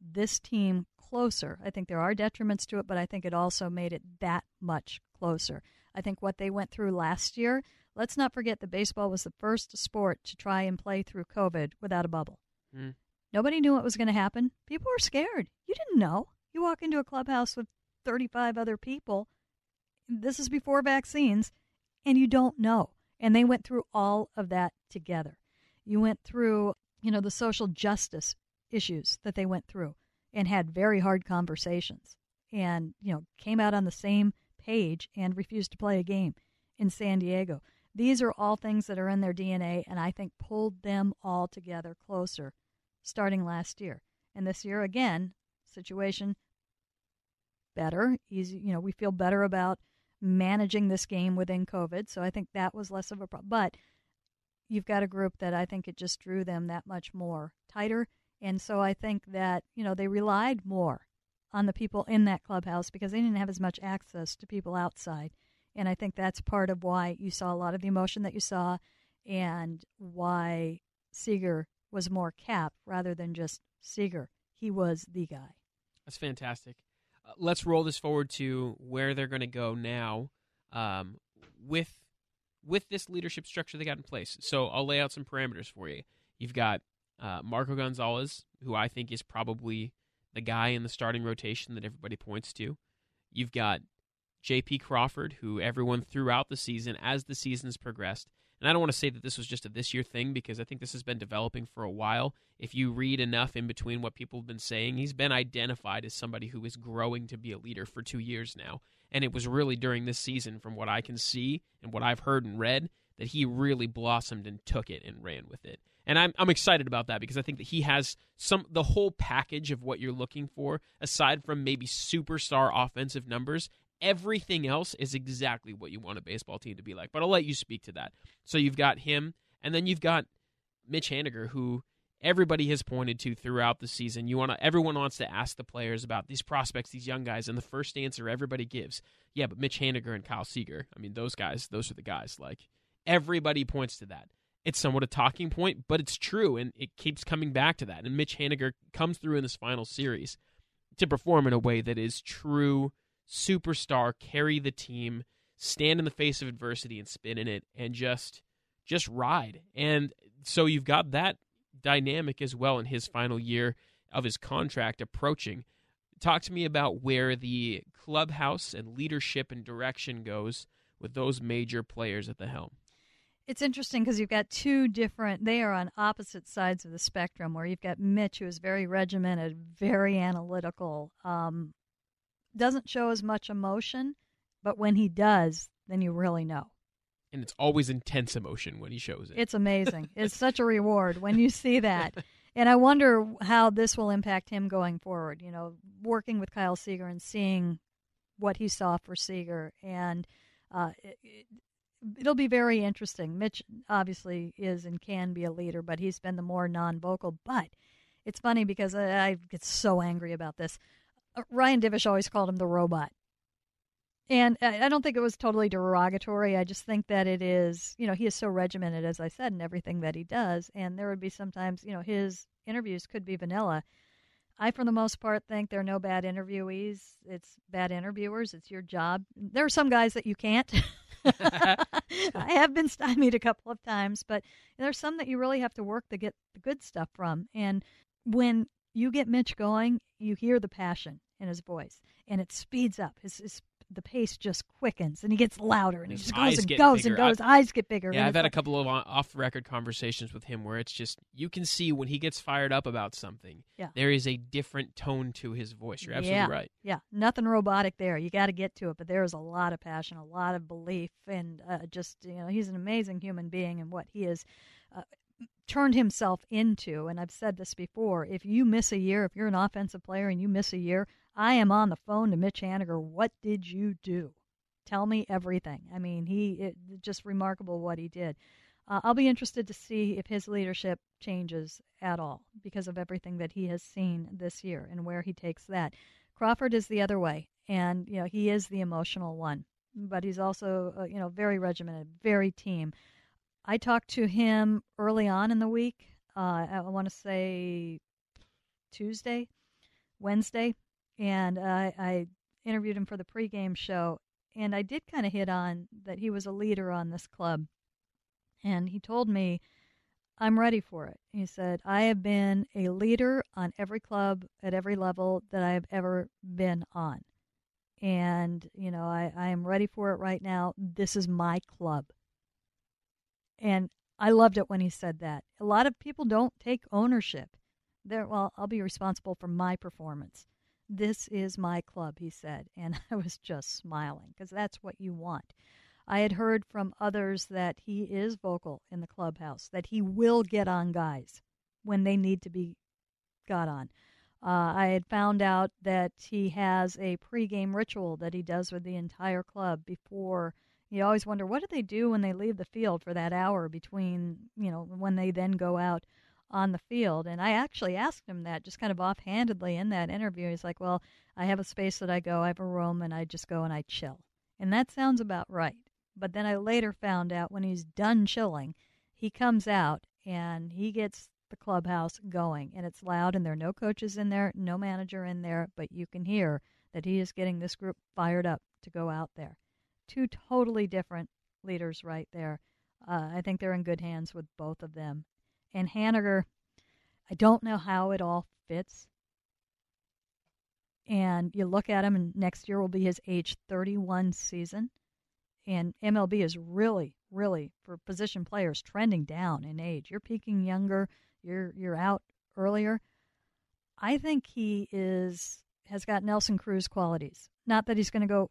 this team closer. I think there are detriments to it, but I think it also made it that much closer. I think what they went through last year, let's not forget that baseball was the first sport to try and play through COVID without a bubble. Mm. Nobody knew what was going to happen. People were scared. You didn't know. You walk into a clubhouse with 35 other people. This is before vaccines, and you don't know. And they went through all of that together. You went through, you know, the social justice issues that they went through and had very hard conversations and, you know, came out on the same page and refused to play a game in San Diego. These are all things that are in their DNA and I think pulled them all together closer starting last year. And this year, again, situation better. Easy, you know, we feel better about managing this game within COVID. So I think that was less of a problem. But you've got a group that I think it just drew them that much more tighter. And so I think that, you know, they relied more on the people in that clubhouse because they didn't have as much access to people outside. And I think that's part of why you saw a lot of the emotion that you saw and why Seager was more Cap rather than just Seager. He was the guy. That's fantastic. Uh, let's roll this forward to where they're going to go now um, with with this leadership structure they got in place. So I'll lay out some parameters for you. You've got uh, Marco Gonzalez, who I think is probably the guy in the starting rotation that everybody points to. You've got J.P. Crawford, who everyone throughout the season, as the seasons progressed, and I don't want to say that this was just a this year thing because I think this has been developing for a while. If you read enough in between what people have been saying, he's been identified as somebody who is growing to be a leader for two years now. And it was really during this season, from what I can see and what I've heard and read, that he really blossomed and took it and ran with it. And I'm I'm excited about that because I think that he has some the whole package of what you're looking for, aside from maybe superstar offensive numbers Everything else is exactly what you want a baseball team to be like. But I'll let you speak to that. So you've got him, and then you've got Mitch Haniger, who everybody has pointed to throughout the season. You want to, everyone wants to ask the players about these prospects, these young guys, and the first answer everybody gives, yeah, but Mitch Haniger and Kyle Seager. I mean, those guys, those are the guys. Like everybody points to that. It's somewhat a talking point, but it's true, and it keeps coming back to that. And Mitch Haniger comes through in this final series to perform in a way that is true superstar, carry the team, stand in the face of adversity and spin in it, and just just ride. And so you've got that dynamic as well in his final year of his contract approaching. Talk to me about where the clubhouse and leadership and direction goes with those major players at the helm. It's interesting because you've got two different, they are on opposite sides of the spectrum, where you've got Mitch, who is very regimented, very analytical, um, doesn't show as much emotion, but when he does, then you really know. And it's always intense emotion when he shows it. It's amazing. it's such a reward when you see that. And I wonder how this will impact him going forward. You know, working with Kyle Seager and seeing what he saw for Seager. And uh, it, will be very interesting. Mitch obviously is and can be a leader, but he's been the more non vocal. But it's funny because I, I get so angry about this. Uh, Ryan Divish always called him the robot. And I don't think it was totally derogatory. I just think that it is, you know, he is so regimented, as I said, in everything that he does. And there would be sometimes, you know, his interviews could be vanilla. I, for the most part, think there are no bad interviewees. It's bad interviewers. It's your job. There are some guys that you can't. I have been stymied a couple of times, but there's some that you really have to work to get the good stuff from. And when you get Mitch going, you hear the passion in his voice, and it speeds up. His, his the pace just quickens and he gets louder and he just goes and goes bigger. and goes. eyes get bigger. Yeah, I've had a couple of off record conversations with him where it's just you can see when he gets fired up about something. Yeah. There is a different tone to his voice. You're absolutely Yeah. right. Yeah, nothing robotic there. You got to get to it, but there is a lot of passion, a lot of belief, and uh, just you know, he's an amazing human being, and what he has uh, turned himself into. And I've said this before: if you miss a year, if you're an offensive player and you miss a year, I am on the phone to Mitch Haniger. What did you do? Tell me everything. I mean, he it, just remarkable what he did. Uh, I'll be interested to see if his leadership changes at all because of everything that he has seen this year and where he takes that. Crawford is the other way, and you know he is the emotional one, but he's also uh, you know very regimented, very team. I talked to him early on in the week. Uh, I want to say Tuesday, Wednesday, and I, I interviewed him for the pregame show, and I did kind of hit on that he was a leader on this club, and he told me. I'm ready for it. He said, I have been a leader on every club at every level that I have ever been on. And, you know, I, I am ready for it right now. This is my club. And I loved it when he said that. A lot of people don't take ownership. They're, well, I'll be responsible for my performance. This is my club, he said. And I was just smiling because that's what you want. I had heard from others that he is vocal in the clubhouse, that he will get on guys when they need to be got on. Uh, I had found out that he has a pregame ritual that he does with the entire club before. You always wonder what do they do when they leave the field for that hour between, you know, when they then go out on the field. And I actually asked him that just kind of offhandedly in that interview. He's like, Well, I have a space that I go, I have a room, and I just go and I chill. And that sounds about right. But then I later found out when he's done chilling, he comes out and he gets the clubhouse going. And it's loud, and there are no coaches in there, no manager in there, but you can hear that he is getting this group fired up to go out there. Two totally different leaders right there. Uh, I think they're in good hands with both of them. And Haniger, I don't know how it all fits. And you look at him, and next year will be his age 31 season. And MLB is really, really for position players trending down in age. You're peaking younger. You're you're out earlier. I think he is has got Nelson Cruz qualities. Not that he's going to go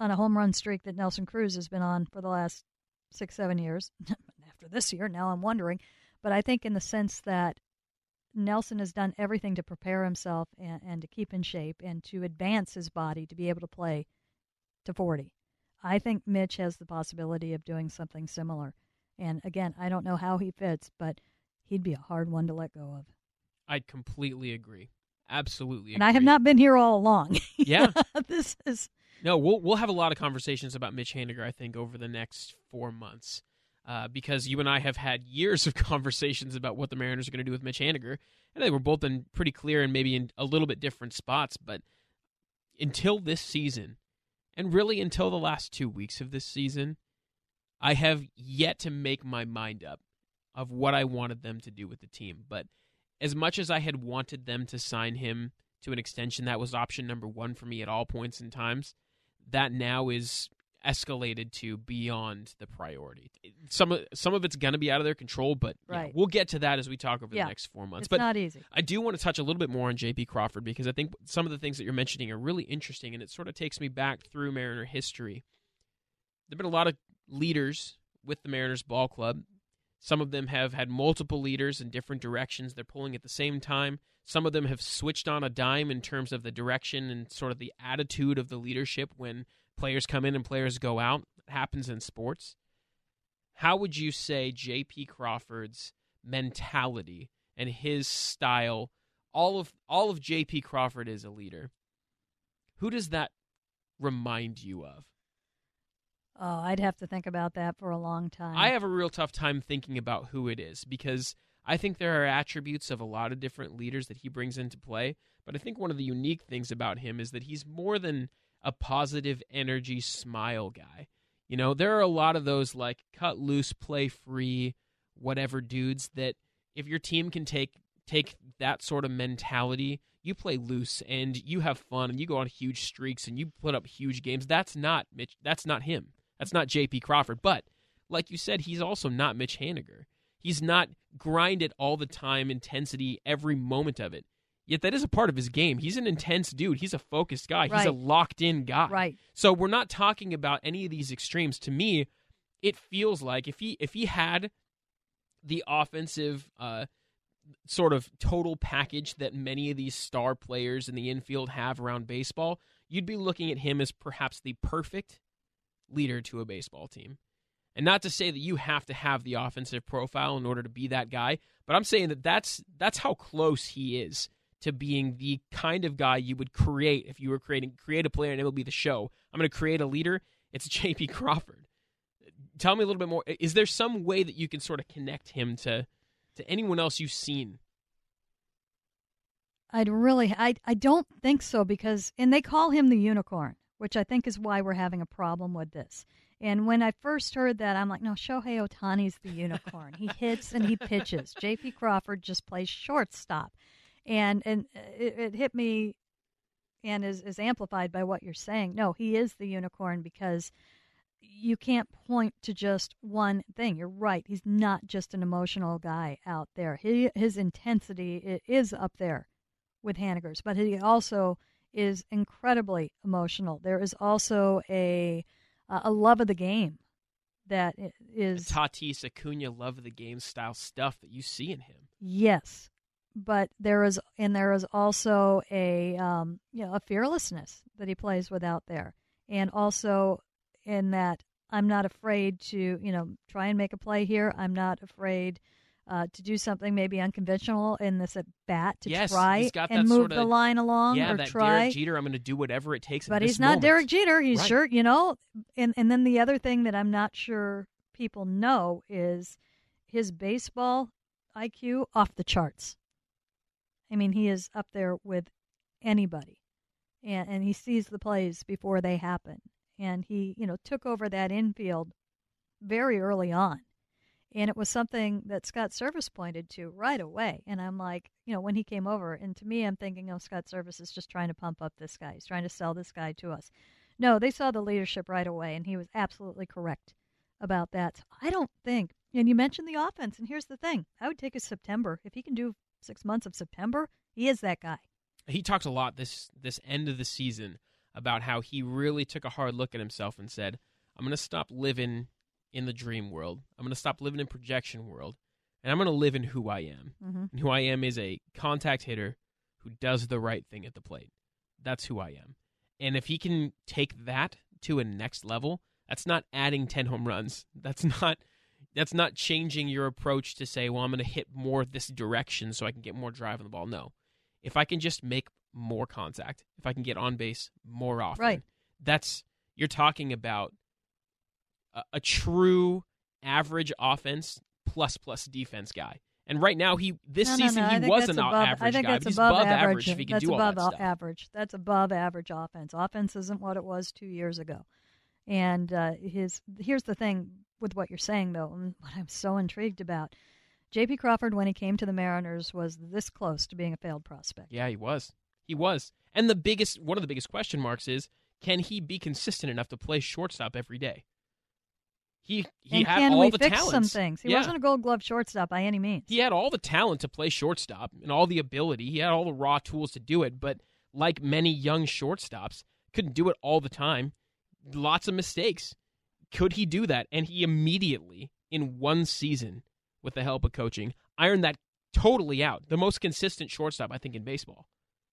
on a home run streak that Nelson Cruz has been on for the last six, seven years. After this year, now I'm wondering. But I think in the sense that Nelson has done everything to prepare himself and, and to keep in shape and to advance his body to be able to play to 40. I think Mitch has the possibility of doing something similar. And again, I don't know how he fits, but he'd be a hard one to let go of. I completely agree. Absolutely. And I have not been here all along. Yeah. this is No, we'll we'll have a lot of conversations about Mitch Haniger, I think, over the next four months, uh, because you and I have had years of conversations about what the Mariners are going to do with Mitch Haniger, and think we're both in pretty clear and maybe in a little bit different spots. But until this season, and really until the last two weeks of this season, I have yet to make my mind up of what I wanted them to do with the team. But as much as I had wanted them to sign him to an extension, that was option number one for me at all points and times that now is escalated to beyond the priority. Some of some of it's going to be out of their control, but yeah, Right. we'll get to that as we talk over Yeah. the next four months. it's but not easy. I do want to touch a little bit more on JP Crawford because I think some of the things that you're mentioning are really interesting, and it sort of takes me back through Mariner history. There've been a lot of leaders with the Mariners ball club. Some of them have had multiple leaders in different directions. They're pulling at the same time. Some of them have switched on a dime in terms of the direction and sort of the attitude of the leadership when players come in and players go out. It happens in sports. How would you say JP Crawford's mentality and his style, all of all of JP Crawford is a leader. Who does that remind you of? Oh, I'd have to think about that for a long time. I have a real tough time thinking about who it is because I think there are attributes of a lot of different leaders that he brings into play. But I think one of the unique things about him is that he's more than a positive energy smile guy. You know, there are a lot of those like cut loose, play free, whatever dudes that if your team can take take that sort of mentality, you play loose and you have fun and you go on huge streaks and you put up huge games. That's not Mitch. That's not him. That's not J.P. Crawford. But like you said, he's also not Mitch Haniger. He's not grind it all the time, intensity every moment of it. Yet that is a part of his game. He's an intense dude. He's a focused guy. Right. He's a locked in guy. Right. So we're not talking about any of these extremes. To me, it feels like if he if he had the offensive uh, sort of total package that many of these star players in the infield have around baseball, you'd be looking at him as perhaps the perfect leader to a baseball team. And not to say that you have to have the offensive profile in order to be that guy, but I'm saying that that's that's how close he is to being the kind of guy you would create if you were creating create a player and it will be the show. I'm going to create a leader. It's JP Crawford. Tell me a little bit more. Is there some way that you can sort of connect him to to anyone else you've seen? I'd really, I, I don't think so because, and they call him the unicorn, which I think is why we're having a problem with this. And when I first heard that, I'm like, no, Shohei Ohtani's the unicorn. he hits and he pitches. J.P. Crawford just plays shortstop, and and uh, it, it hit me, and is is amplified by what you're saying. No, he is the unicorn because you can't point to just one thing. You're right. He's not just an emotional guy out there. He, his intensity is up there with Haniger's, but he also is incredibly emotional. There is also a a love of the game that is Tatis Acuna love of the game style stuff that you see in him. Yes, but there is and there is also a um, you know a fearlessness that he plays with out there, and also in that I'm not afraid to, you know, try and make a play here. I'm not afraid uh, to do something maybe unconventional in this at bat to yes, try and move sorta, the line along yeah, or that try. Derek Jeter, I'm going to do whatever it takes. But he's not moment. Derek Jeter. He's right. sure, you know. And and then the other thing that I'm not sure people know is his baseball IQ off the charts. I mean, he is up there with anybody, and and he sees the plays before they happen and he, you know, took over that infield very early on. And it was something that Scott Servais pointed to right away. And I'm like, you know, when he came over, and to me, I'm thinking, oh, Scott Servais is just trying to pump up this guy. He's trying to sell this guy to us. No, they saw the leadership right away, and he was absolutely correct about that. So I don't think, and you mentioned the offense, and here's the thing I would take a September. If he can do six months of September, he is that guy. He talked a lot this this end of the season about how he really took a hard look at himself and said, I'm going to stop living in the dream world. I'm going to stop living in projection world. And I'm going to live in who I am. Mm-hmm. And who I am is a contact hitter who does the right thing at the plate. That's who I am. And if he can take that to a next level, that's not adding 10 home runs. That's not that's not changing your approach to say, well, I'm going to hit more this direction so I can get more drive on the ball. No. If I can just make more contact, if I can get on base more often, right. that's you're talking about a, a true average offense plus plus defense guy. And right now, he this no, season no, no. he was an above, average I think guy, that's but he's above, above average, average if he can that's do all above that stuff. average. That's above average offense. Offense isn't what it was two years ago. And uh, his here's the thing with what you're saying though, and what I'm so intrigued about. J.P. Crawford, when he came to the Mariners, was this close to being a failed prospect. Yeah, he was. He was. And the biggest one of the biggest question marks is can he be consistent enough to play shortstop every day? He he and had all we the fix talents. some things? He yeah. wasn't a Gold Glove shortstop by any means. He had all the talent to play shortstop and all the ability. He had all the raw tools to do it, but like many young shortstops, couldn't do it all the time. Lots of mistakes. Could he do that? And he immediately, in one season, with the help of coaching, ironed that totally out. The most consistent shortstop, I think, in baseball.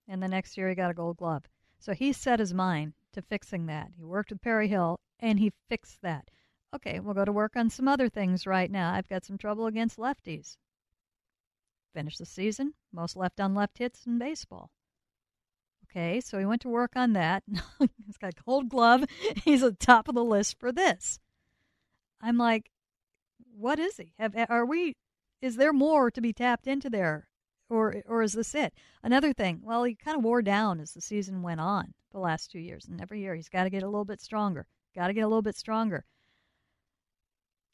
And the next year he got a gold glove. So he set his mind to fixing that. He worked with Perry Hill and he fixed that. Okay, we'll go to work on some other things right now. I've got some trouble against lefties. Finish the season, most left on left hits in baseball. Okay, so he went to work on that. He's got a gold glove. He's at the top of the list for this. I'm like, what is he? Have are we? Is there more to be tapped into there, or or is this it? Another thing. Well, he kind of wore down as the season went on the last two years, and every year he's got to get a little bit stronger. Got to get a little bit stronger.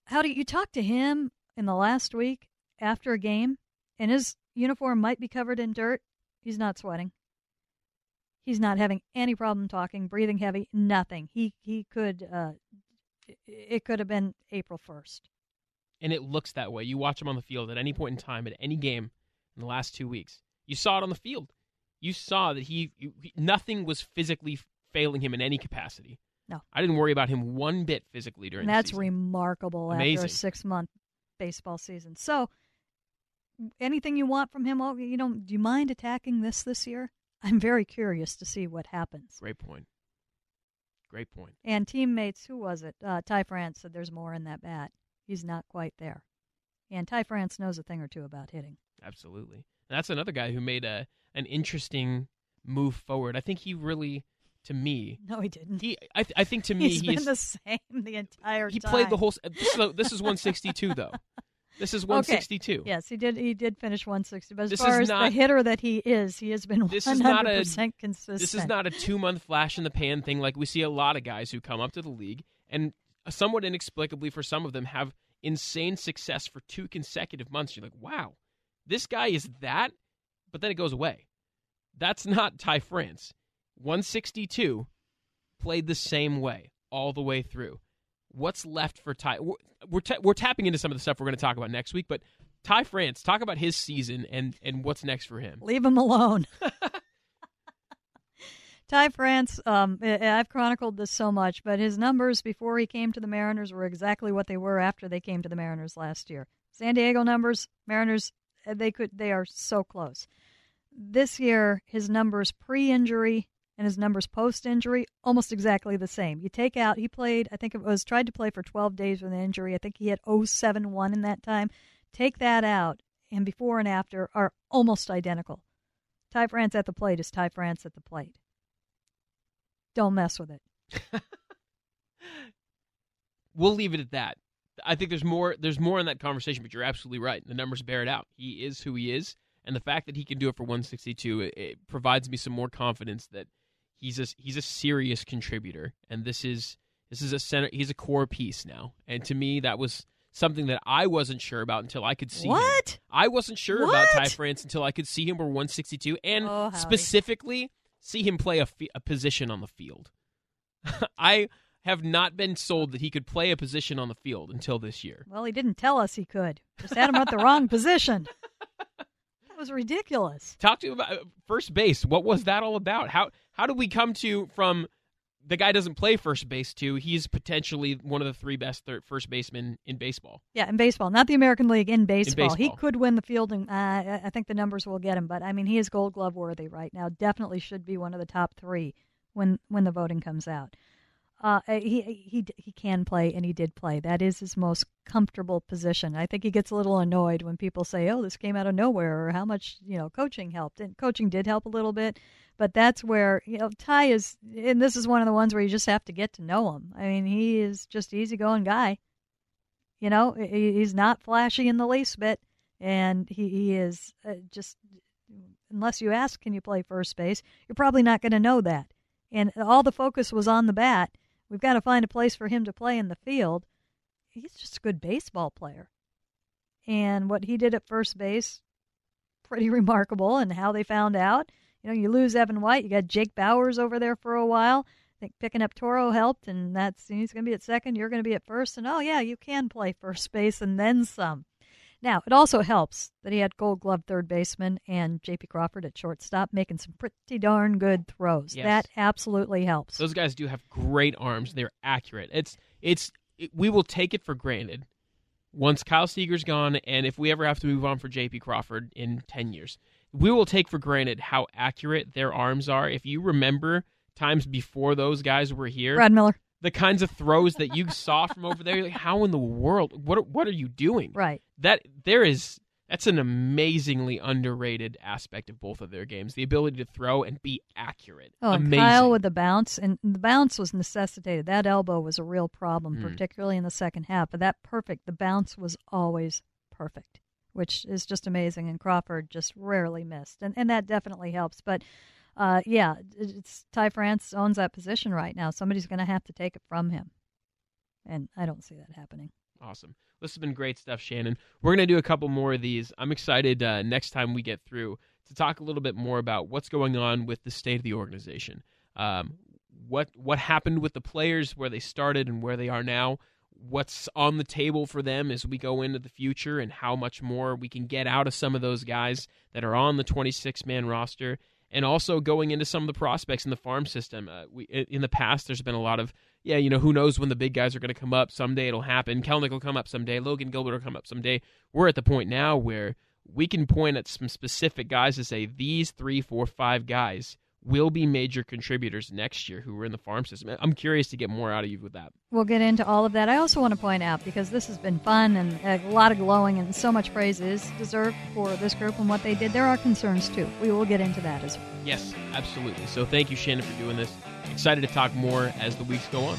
How do you talk to him in the last week after a game, and his uniform might be covered in dirt? He's not sweating. He's not having any problem talking, breathing heavy, nothing. He he could uh, it could have been April 1st. And it looks that way. You watch him on the field at any point in time, at any game in the last two weeks. You saw it on the field. You saw that he, he nothing was physically failing him in any capacity. No, I didn't worry about him one bit physically during. And that's remarkable Amazing. after a six-month baseball season. So, anything you want from him? Oh, you know, do you mind attacking this this year? I'm very curious to see what happens. Great point. Great point. And teammates, who was it? Uh, Ty France said there's more in that bat. He's not quite there. And Ty France knows a thing or two about hitting. Absolutely. And that's another guy who made a an interesting move forward. I think he really, to me, no, he didn't. He, I, th- I think to me, he's, he's been the same the entire time. he time. played the whole. This is, this is 162 though. This is 162. Okay. Yes, he did. He did finish 160. But as This far as not- the hitter that he is, he has been 100% is not a- consistent. This is not a two month flash in the pan thing like we see a lot of guys who come up to the league and somewhat inexplicably for some of them have insane success for two consecutive months. You're like, wow, this guy is that, but then it goes away. That's not Ty France. 162 played the same way all the way through. What's left for Ty? We're we're, ta- we're tapping into some of the stuff we're going to talk about next week, but Ty France, talk about his season and and what's next for him. Leave him alone. Ty France, um, I've chronicled this so much, but his numbers before he came to the Mariners were exactly what they were after they came to the Mariners last year. San Diego numbers, Mariners, they could, they are so close. This year, his numbers pre-injury and his numbers post-injury almost exactly the same. You take out, he played, I think it was tried to play for 12 days with an injury. I think he had 071 in that time. Take that out, and before and after are almost identical. Ty France at the plate is Ty France at the plate. Don't mess with it. we'll leave it at that. I think there's more there's more in that conversation, but you're absolutely right. The numbers bear it out. He is who he is, and the fact that he can do it for 162 it, it provides me some more confidence that he's a he's a serious contributor, and this is this is a center. He's a core piece now, and to me that was something that I wasn't sure about until I could see him. What? I wasn't sure about Ty What? France until I could see him for 162, and Oh, specifically see him play a, position on the field. I have not been sold that he could play a position on the field until this year. Well, he didn't tell us he could. Just had him at the wrong position. That was ridiculous. Talk to him about uh, first base. What was that all about? How how did we come to from the guy doesn't play first base to he's potentially one of the three best third, first basemen in baseball? Yeah, in baseball, not the American League. In baseball, he baseball. could win the fielding. Uh, I I think the numbers will get him, but I mean, he is Gold Glove worthy right now. Definitely should be one of the top three when when the voting comes out. Uh, he he he can play, and he did play. That is his most comfortable position. I think he gets a little annoyed when people say, "Oh, this came out of nowhere," or how much you know coaching helped. And coaching did help a little bit, but that's where you know Ty is, and this is one of the ones where you just have to get to know him. I mean, he is just easygoing guy. You know, he- he's not flashy in the least bit, and he, he is uh, just. Unless you ask, can you play first base? You're probably not going to know that. And all the focus was on the bat. We've got to find a place for him to play in the field. He's just a good baseball player. And what he did at first base, pretty remarkable. And how they found out, you know, you lose Evan White, you got Jake Bauers over there for a while. I think picking up Toro helped, and that's he's going to be at second. You're going to be at first, and oh yeah, you can play first base and then some. Now it also helps that he had Gold Glove third baseman and J.P. Crawford at shortstop, making some pretty darn good throws. Yes. That absolutely helps. Those guys do have great arms. They're accurate. It's it's it, we will take it for granted once Kyle Seager's gone, and if we ever have to move on for J.P. Crawford in ten years, we will take for granted how accurate their arms are. If you remember times before those guys were here, Brad Miller, the kinds of throws that you saw from over there, like how in the world? What what are you doing? right? That there is That's an amazingly underrated aspect of both of their games. The ability to throw and be accurate. Oh, and Amazing. Kyle with the bounce, and the bounce was necessitated. That elbow was a real problem, Mm. particularly in the second half. But that perfect, the bounce was always perfect, which is just amazing. And Crawford just rarely missed, and and that definitely helps. But uh, yeah, it's Ty France owns that position right now. Somebody's going to have to take it from him, and I don't see that happening. Awesome. This has been great stuff, Shannon. We're going to do a couple more of these. I'm excited uh, next time we get through to talk a little bit more about what's going on with the state of the organization. Um, what what happened with the players, where they started and where they are now. What's on the table for them as we go into the future, and how much more we can get out of some of those guys that are on the 26 man roster, and also going into some of the prospects in the farm system. Uh, we in the past, there's been a lot of yeah, you know, who knows when the big guys are going to come up. Someday it'll happen. Kelenic will come up someday. Logan Gilbert will come up someday. We're at the point now where we can point at some specific guys to say these three, four, five guys will be major contributors next year who were in the farm system. I'm curious to get more out of you with that. We'll get into all of that. I also want to point out because this has been fun and a lot of glowing and so much praise is deserved for this group and what they did. There are concerns too. We will get into that as well. Yes, absolutely. So thank you, Shannon, for doing this. Excited to talk more as the weeks go on.